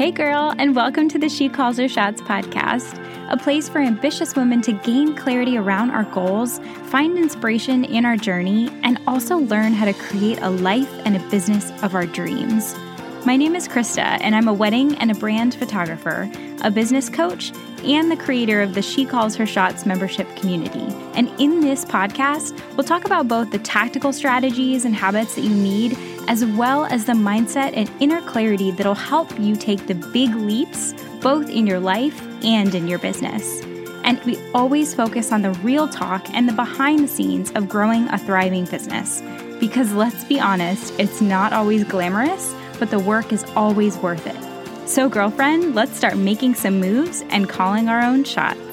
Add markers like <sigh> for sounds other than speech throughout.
Hey, girl, and welcome to the She Calls Her Shots podcast, a place for ambitious women to gain clarity around our goals, find inspiration in our journey, and also learn how to create a life and a business of our dreams. My name is Krista, and I'm a wedding and a brand photographer, a business coach, and the creator of the She Calls Her Shots membership community. And in this podcast, we'll talk about both the tactical strategies and habits that you need, as well as the mindset and inner clarity that'll help you take the big leaps both in your life and in your business. And we always focus on the real talk and the behind the scenes of growing a thriving business. Because let's be honest, it's not always glamorous but the work is always worth it. So, girlfriend, let's start making some moves and calling our own shots.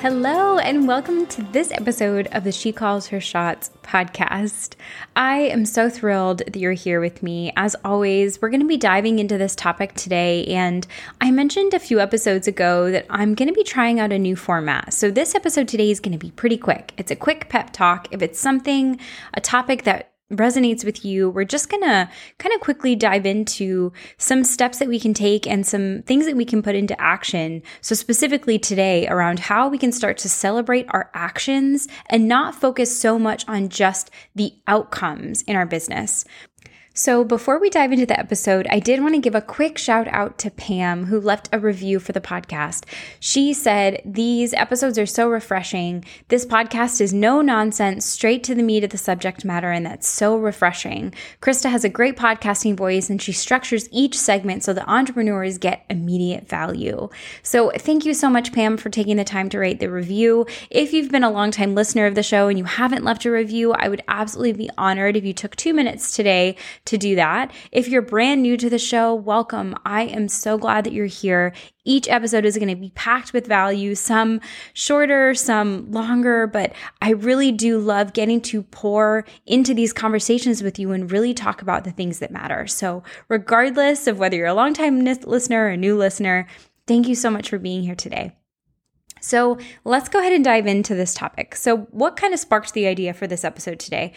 Hello, and welcome to this episode of the She Calls Her Shots podcast. I am so thrilled that you're here with me. As always, we're going to be diving into this topic today. And I mentioned a few episodes ago that I'm going to be trying out a new format. So, this episode today is going to be pretty quick. It's a quick pep talk. If it's something, a topic that resonates with you, we're just going to kind of quickly dive into some steps that we can take and some things that we can put into action. So, specifically today, around how we can start to celebrate our actions and not focus so much on just the outcomes in our business. So, before we dive into the episode, I did want to give a quick shout out to Pam, who left a review for the podcast. She said, These episodes are so refreshing. This podcast is no nonsense, straight to the meat of the subject matter, and that's so refreshing. Krista has a great podcasting voice, and she structures each segment so the entrepreneurs get immediate value. So, thank you so much, Pam, for taking the time to write the review. If you've been a longtime listener of the show and you haven't left a review, I would absolutely be honored if you took two minutes today to do that. If you're brand new to the show, welcome. I am so glad that you're here. Each episode is going to be packed with value, some shorter, some longer, but I really do love getting to pour into these conversations with you and really talk about the things that matter. So, regardless of whether you're a longtime listener or a new listener, thank you so much for being here today. So let's go ahead and dive into this topic. So, what kind of sparked the idea for this episode today?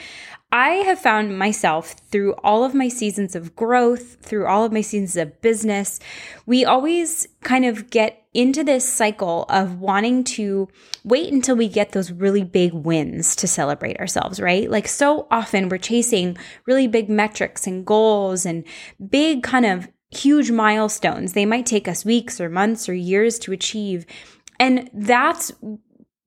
I have found myself through all of my seasons of growth, through all of my seasons of business, we always kind of get into this cycle of wanting to wait until we get those really big wins to celebrate ourselves, right? Like so often we're chasing really big metrics and goals and big kind of huge milestones. They might take us weeks or months or years to achieve. And that's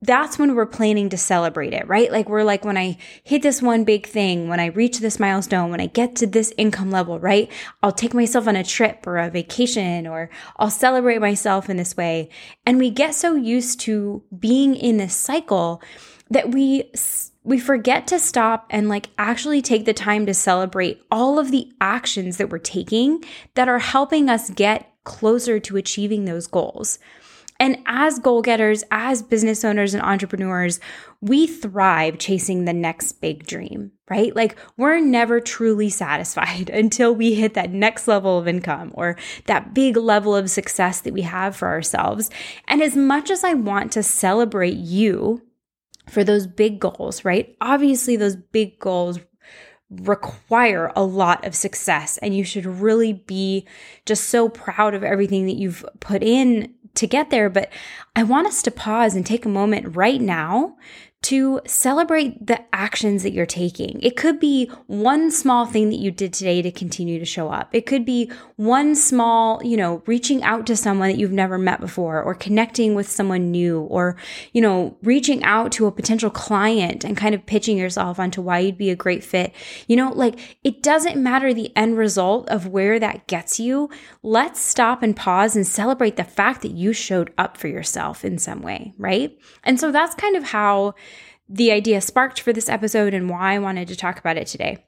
that's when we're planning to celebrate it, right? Like we're like, when I hit this one big thing, when I reach this milestone, when I get to this income level, right? I'll take myself on a trip or a vacation or I'll celebrate myself in this way. And we get so used to being in this cycle that we, we forget to stop and like actually take the time to celebrate all of the actions that we're taking that are helping us get closer to achieving those goals. And as goal getters, as business owners and entrepreneurs, we thrive chasing the next big dream, right? Like we're never truly satisfied <laughs> until we hit that next level of income or that big level of success that we have for ourselves. And as much as I want to celebrate you for those big goals, right? Obviously, those big goals require a lot of success and you should really be just so proud of everything that you've put in to get there. But I want us to pause and take a moment right now to celebrate the actions that you're taking. It could be one small thing that you did today to continue to show up. It could be one small, you know, reaching out to someone that you've never met before or connecting with someone new or, you know, reaching out to a potential client and kind of pitching yourself onto why you'd be a great fit. You know, like it doesn't matter the end result of where that gets you. Let's stop and pause and celebrate the fact that you showed up for yourself in some way, right? And so that's kind of how the idea sparked for this episode and why I wanted to talk about it today.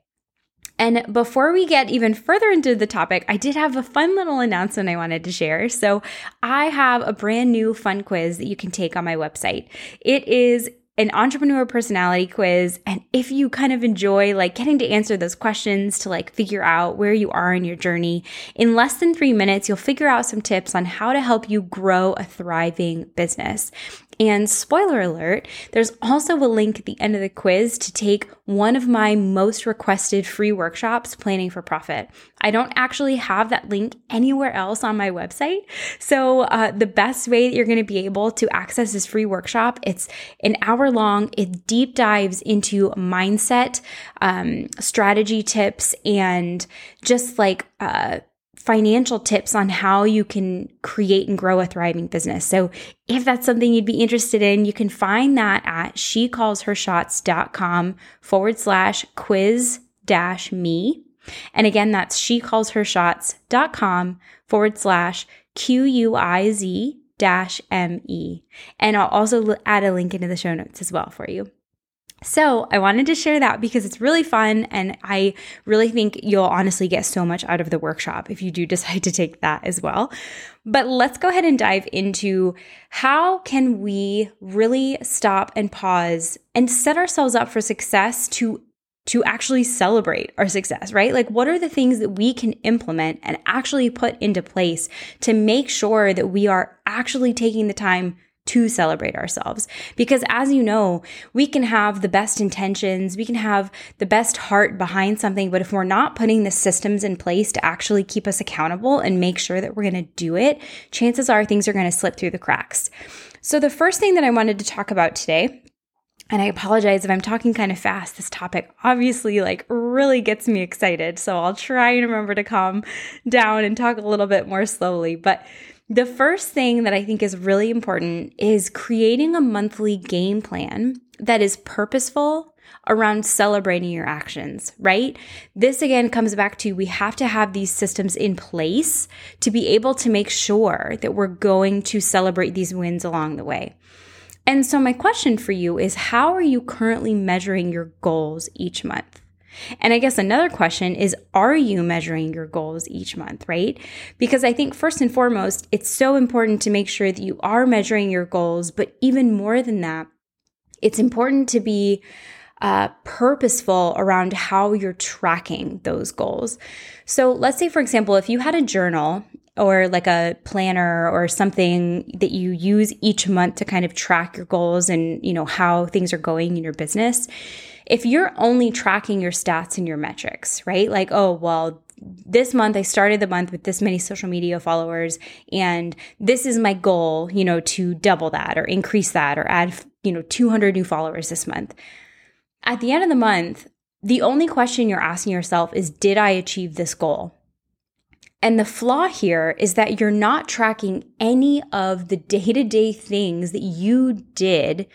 And before we get even further into the topic, I did have a fun little announcement I wanted to share. So, I have a brand new fun quiz that you can take on my website. It is an entrepreneur personality quiz. And if you kind of enjoy like getting to answer those questions to like figure out where you are in your journey, in less than three minutes, you'll figure out some tips on how to help you grow a thriving business. And spoiler alert, there's also a link at the end of the quiz to take one of my most requested free workshops, Planning for Profit. I don't actually have that link anywhere else on my website. So, uh, the best way that you're going to be able to access this free workshop, it's an hour long. It deep dives into mindset, um, strategy tips, and just like, uh, financial tips on how you can create and grow a thriving business. So if that's something you'd be interested in, you can find that at shecallshershots.com forward slash quiz dash me. And again, that's shecallshershots.com forward slash Q U I Z dash M E. And I'll also add a link into the show notes as well for you. So, I wanted to share that because it's really fun and I really think you'll honestly get so much out of the workshop if you do <laughs> decide to take that as well. But let's go ahead and dive into how can we really stop and pause and set ourselves up for success to to actually celebrate our success, right? Like, what are the things that we can implement and actually put into place to make sure that we are actually taking the time to celebrate ourselves. Because as you know, we can have the best intentions, we can have the best heart behind something, but if we're not putting the systems in place to actually keep us accountable and make sure that we're going to do it, chances are things are going to slip through the cracks. So, the first thing that I wanted to talk about today and I apologize if I'm talking kind of fast. This topic obviously like really gets me excited. So I'll try and remember to calm down and talk a little bit more slowly. But the first thing that I think is really important is creating a monthly game plan that is purposeful around celebrating your actions, right? This again comes back to we have to have these systems in place to be able to make sure that we're going to celebrate these wins along the way. And so, my question for you is how are you currently measuring your goals each month? And I guess another question is Are you measuring your goals each month, right? Because I think first and foremost, it's so important to make sure that you are measuring your goals. But even more than that, it's important to be uh, purposeful around how you're tracking those goals. So let's say, for example, if you had a journal or like a planner or something that you use each month to kind of track your goals and you know how things are going in your business if you're only tracking your stats and your metrics, right? Like, oh, well, this month I started the month with this many social media followers and this is my goal, you know, to double that or increase that or add, you know, 200 new followers this month. At the end of the month, the only question you're asking yourself is did I achieve this goal? And the flaw here is that you're not tracking any of the day-to-day things that you did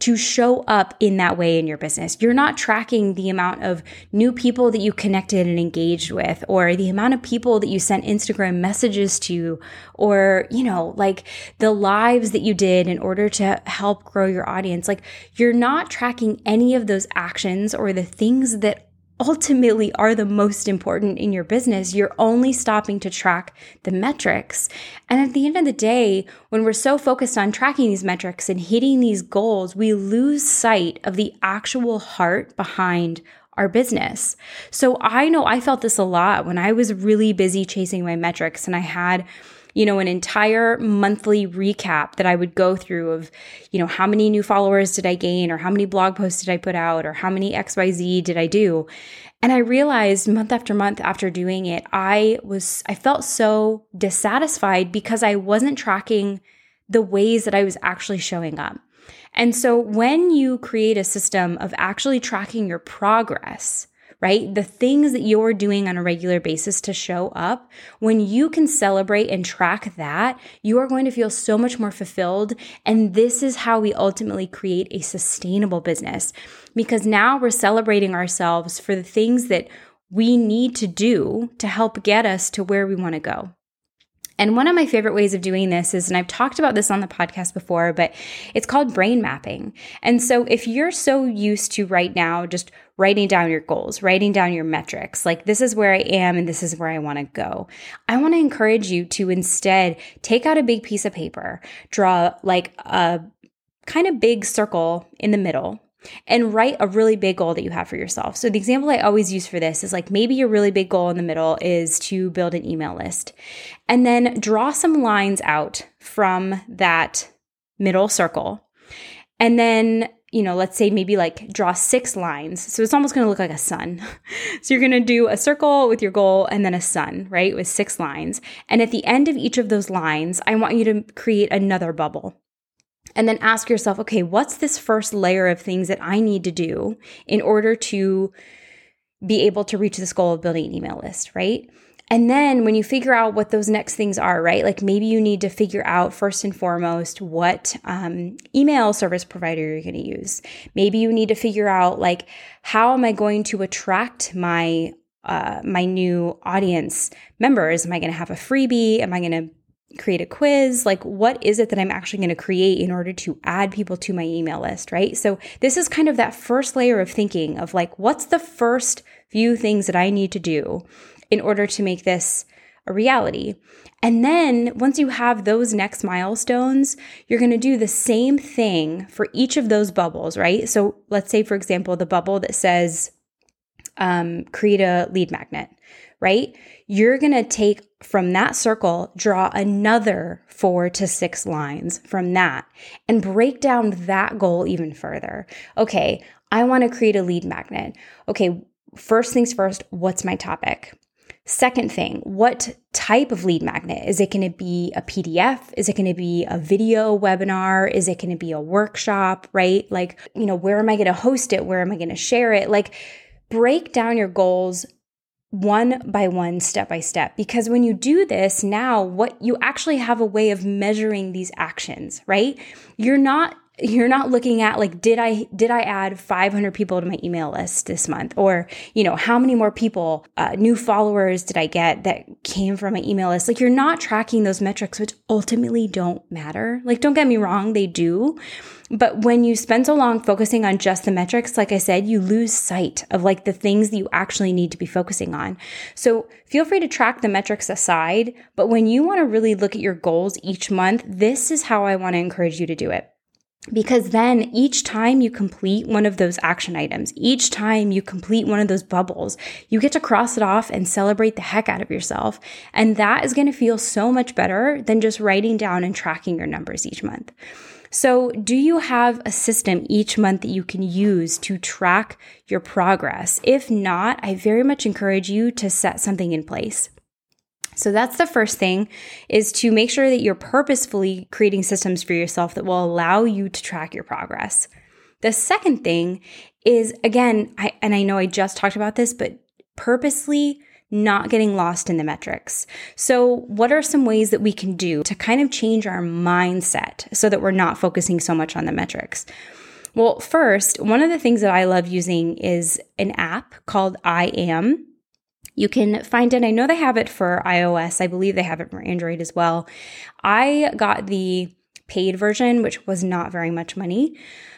to show up in that way in your business. You're not tracking the amount of new people that you connected and engaged with, or the amount of people that you sent Instagram messages to, or, you know, like the lives that you did in order to help grow your audience. Like you're not tracking any of those actions or the things that ultimately are the most important in your business, you're only stopping to track the metrics. And at the end of the day, when we're so focused on tracking these metrics and hitting these goals, we lose sight of the actual heart behind our business. So I know I felt this a lot when I was really busy chasing my metrics and I had you know, an entire monthly recap that I would go through of, you know, how many new followers did I gain or how many blog posts did I put out or how many XYZ did I do? And I realized month after month after doing it, I was, I felt so dissatisfied because I wasn't tracking the ways that I was actually showing up. And so when you create a system of actually tracking your progress, right? The things that you're doing on a regular basis to show up, when you can celebrate and track that, you are going to feel so much more fulfilled. And this is how we ultimately create a sustainable business because now we're celebrating ourselves for the things that we need to do to help get us to where we want to go. And one of my favorite ways of doing this is, and I've talked about this on the podcast before, but it's called brain mapping. And so if you're so used to right now just writing down your goals, writing down your metrics, like this is where I am and this is where I want to go, I want to encourage you to instead take out a big piece of paper, draw like a kind of big circle in the middle and write a really big goal that you have for yourself. So, the example I always use for this is like maybe your really big goal in the middle is to build an email list, and then draw some lines out from that middle circle. And then, you know, let's say maybe like draw six lines. So it's almost going to look like a sun. <laughs> so you're going to do a circle with your goal and then a sun, right? With six lines. And at the end of each of those lines, I want you to create another bubble. And then ask yourself, okay, what's this first layer of things that I need to do in order to be able to reach this goal of building an email list, right? And then when you figure out what those next things are, right? Like maybe you need to figure out first and foremost what um, email service provider you're going to use. Maybe you need to figure out like how am I going to attract my uh, my new audience members? Am I going to have a freebie? Am I going to create a quiz? Like, what is it that I'm actually going to create in order to add people to my email list, right? So, this is kind of that first layer of thinking of like, what's the first few things that I need to do in order to make this a reality. And then once you have those next milestones, you're going to do the same thing for each of those bubbles, right? So let's say, for example, the bubble that says um, create a lead magnet, right? You're going to take from that circle, draw another four to six lines from that and break down that goal even further. Okay, I want to create a lead magnet. Okay, first things first, what's my topic? Second thing, what type of lead magnet? Is it going to be a PDF? Is it going to be a video webinar? Is it going to be a workshop, right? Like, you know, where am I going to host it? Where am I going to share it? Like, break down your goals one by one, step by step. Because when you do this, now what you actually have a way of measuring these actions, right? You're not you're not looking at like did i did i add 500 people to my email list this month? Or you know how many more people uh, new followers did i get that came from my email list? Like you're not tracking those metrics which ultimately don't matter. Like don't get me wrong they do. But when you spend so long focusing on just the metrics like i said you lose sight of like the things that you actually need to be focusing on. So feel free to track the metrics aside but when you want to really look at your goals each month this is how i want to encourage you to do it because then each time you complete one of those action items, each time you complete one of those bubbles, you get to cross it off and celebrate the heck out of yourself. And that is going to feel so much better than just writing down and tracking your numbers each month. So, do you have a system each month that you can use to track your progress? If not, I very much encourage you to set something in place. So that's the first thing is to make sure that you're purposefully creating systems for yourself that will allow you to track your progress. The second thing is again, I, and I know I just talked about this, but purposely not getting lost in the metrics. So, what are some ways that we can do to kind of change our mindset so that we're not focusing so much on the metrics? Well, first, one of the things that I love using is an app called I Am. You can find it. I know they have it for iOS. I believe they have it for Android as well. I got the paid version, which was not very much money.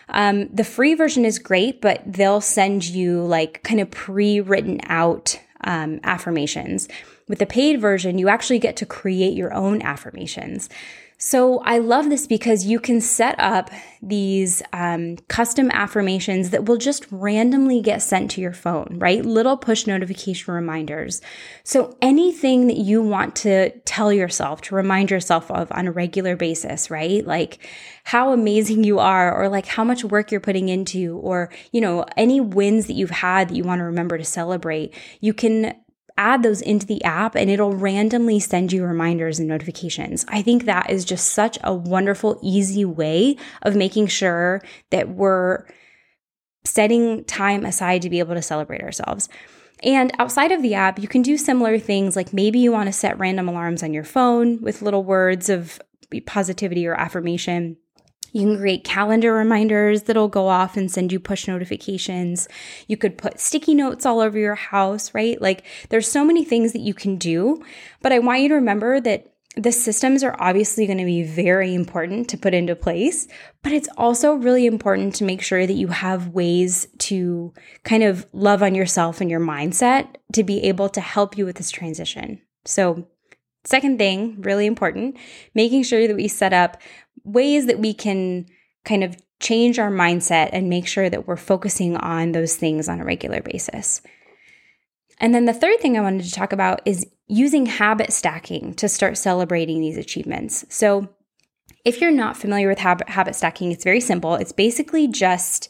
Um, the free version is great, but they'll send you like kind of pre written out um, affirmations. With the paid version, you actually get to create your own affirmations. So I love this because you can set up these um, custom affirmations that will just randomly get sent to your phone, right? Little push notification reminders. So anything that you want to tell yourself, to remind yourself of on a regular basis, right? Like how amazing you are, or like how much work you're putting into, or, you know, any wins that you've had that you want to remember to celebrate, you can add those into the app and it'll randomly send you reminders and notifications. I think that is just such a wonderful, easy way of making sure that we're setting time aside to be able to celebrate ourselves. And outside of the app, you can do similar things like maybe you want to set random alarms on your phone with little words of positivity or affirmation. You can create calendar reminders that'll go off and send you push notifications. You could put sticky notes all over your house, right? Like there's so many things that you can do, but I want you to remember that the systems are obviously going to be very important to put into place, but it's also really important to make sure that you have ways to kind of love on yourself and your mindset to be able to help you with this transition. So, second thing, really important, making sure that we set up ways that we can kind of change our mindset and make sure that we're focusing on those things on a regular basis. And then the third thing I wanted to talk about is using habit stacking to start celebrating these achievements. So, If you're not familiar with habit, habit stacking, it's very simple. It's basically just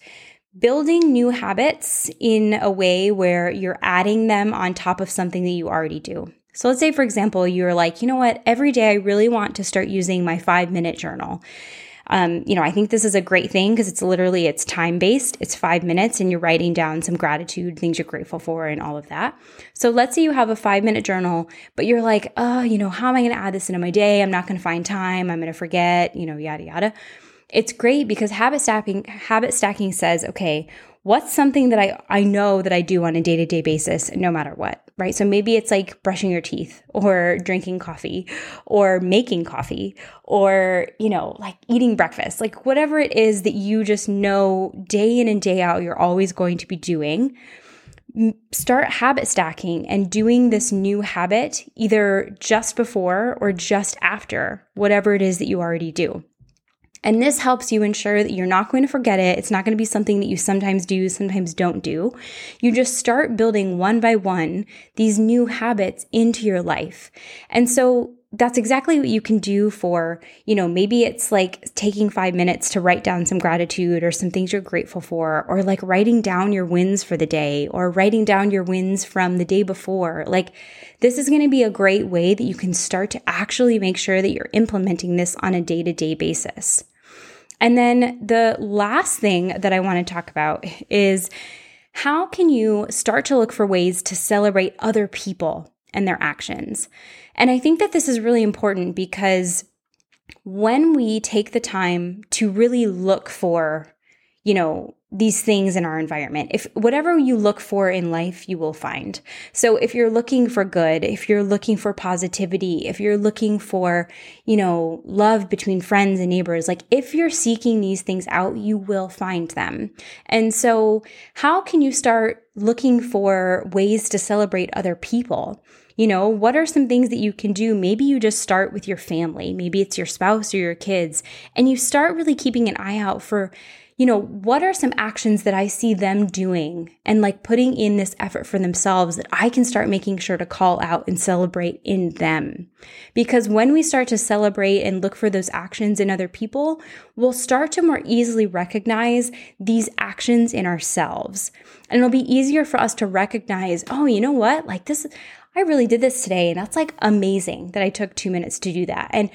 building new habits in a way where you're adding them on top of something that you already do. So let's say, for example, you're like, you know what, every day I really want to start using my five minute journal. Um, you know, I think this is a great thing because it's literally it's time based. It's five minutes, and you're writing down some gratitude, things you're grateful for, and all of that. So let's say you have a five minute journal, but you're like, oh, you know, how am I going to add this into my day? I'm not going to find time. I'm going to forget. You know, yada yada. It's great because habit stacking habit stacking says, okay, what's something that I, I know that I do on a day to day basis, no matter what, right? So maybe it's like brushing your teeth or drinking coffee or making coffee or, you know, like eating breakfast, like whatever it is that you just know day in and day out, you're always going to be doing. Start habit stacking and doing this new habit either just before or just after whatever it is that you already do. And this helps you ensure that you're not going to forget it. It's not going to be something that you sometimes do, sometimes don't do. You just start building one by one these new habits into your life. And so that's exactly what you can do for, you know, maybe it's like taking five minutes to write down some gratitude or some things you're grateful for, or like writing down your wins for the day or writing down your wins from the day before. Like, this is going to be a great way that you can start to actually make sure that you're implementing this on a day to day basis. And then the last thing that I want to talk about is how can you start to look for ways to celebrate other people and their actions? And I think that this is really important because when we take the time to really look for, you know, these things in our environment. If whatever you look for in life, you will find. So if you're looking for good, if you're looking for positivity, if you're looking for, you know, love between friends and neighbors, like if you're seeking these things out, you will find them. And so how can you start looking for ways to celebrate other people? You know, what are some things that you can do? Maybe you just start with your family. Maybe it's your spouse or your kids, and you start really keeping an eye out for you know, what are some actions that I see them doing and like putting in this effort for themselves that I can start making sure to call out and celebrate in them? Because when we start to celebrate and look for those actions in other people, we'll start to more easily recognize these actions in ourselves. And it'll be easier for us to recognize, oh, you know what? Like this, I really did this today. And that's like amazing that I took two minutes to do that. And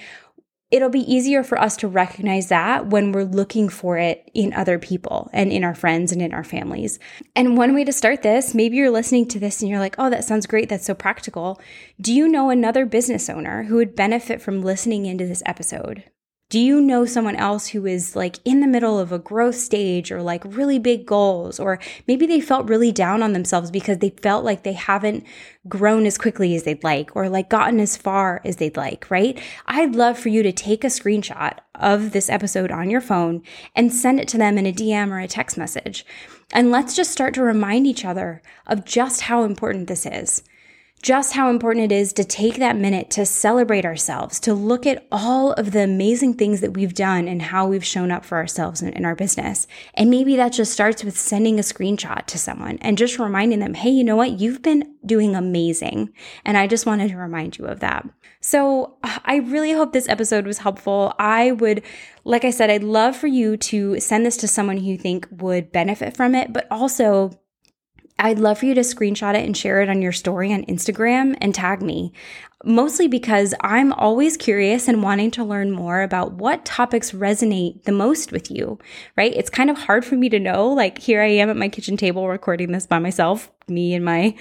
it'll be easier for us to recognize that when we're looking for it in other people and in our friends and in our families. And one way to start this, maybe you're listening to this and you're like, oh, that sounds great. That's so practical. Do you know another business owner who would benefit from listening into this episode? Do you know someone else who is like in the middle of a growth stage or like really big goals? Or maybe they felt really down on themselves because they felt like they haven't grown as quickly as they'd like or like gotten as far as they'd like, right? I'd love for you to take a screenshot of this episode on your phone and send it to them in a DM or a text message. And let's just start to remind each other of just how important this is just how important it is to take that minute to celebrate ourselves, to look at all of the amazing things that we've done and how we've shown up for ourselves in, in, our business. And maybe that just starts with sending a screenshot to someone and just reminding them, hey, you know what? You've been doing amazing. And I just wanted to remind you of that. So I really hope this episode was helpful. I would, like I said, I'd love for you to send this to someone who you think would benefit from it, but also I'd love for you to screenshot it and share it on your story on Instagram and tag me. Mostly because I'm always curious and wanting to learn more about what topics resonate the most with you, right? It's kind of hard for me to know. Like, here I am at my kitchen table recording this by myself, me and my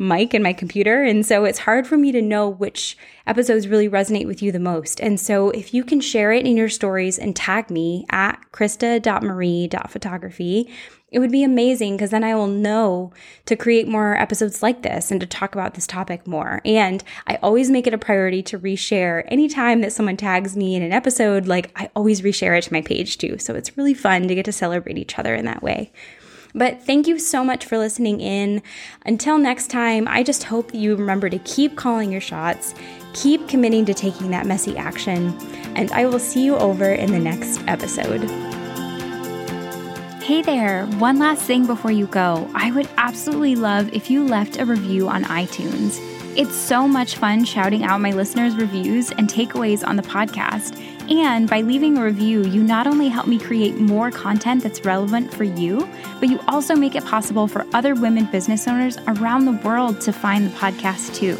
mic and my computer. And so it's hard for me to know which episodes really resonate with you the most. And so if you can share it in your stories and tag me at krista.marie.photography, it would be amazing because then I will know to create more episodes like this and to talk about this topic more. And I always make it a priority to reshare anytime that someone tags me in an episode, like I always reshare it to my page too. So it's really fun to get to celebrate each other in that way. But thank you so much for listening in. Until next time, I just hope that you remember to keep calling your shots, keep committing to taking that messy action, and I will see you over in the next episode. Hey there, one last thing before you go. I would absolutely love if you left a review on iTunes. It's so much fun shouting out my listeners' reviews and takeaways on the podcast And by leaving a review, you not only help me create more content that's relevant for you, but you also make it possible for other women business owners around the world to find the podcast too.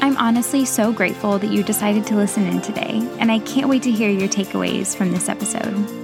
I'm honestly so grateful that you decided to listen in today, and I can't wait to hear your takeaways from this episode.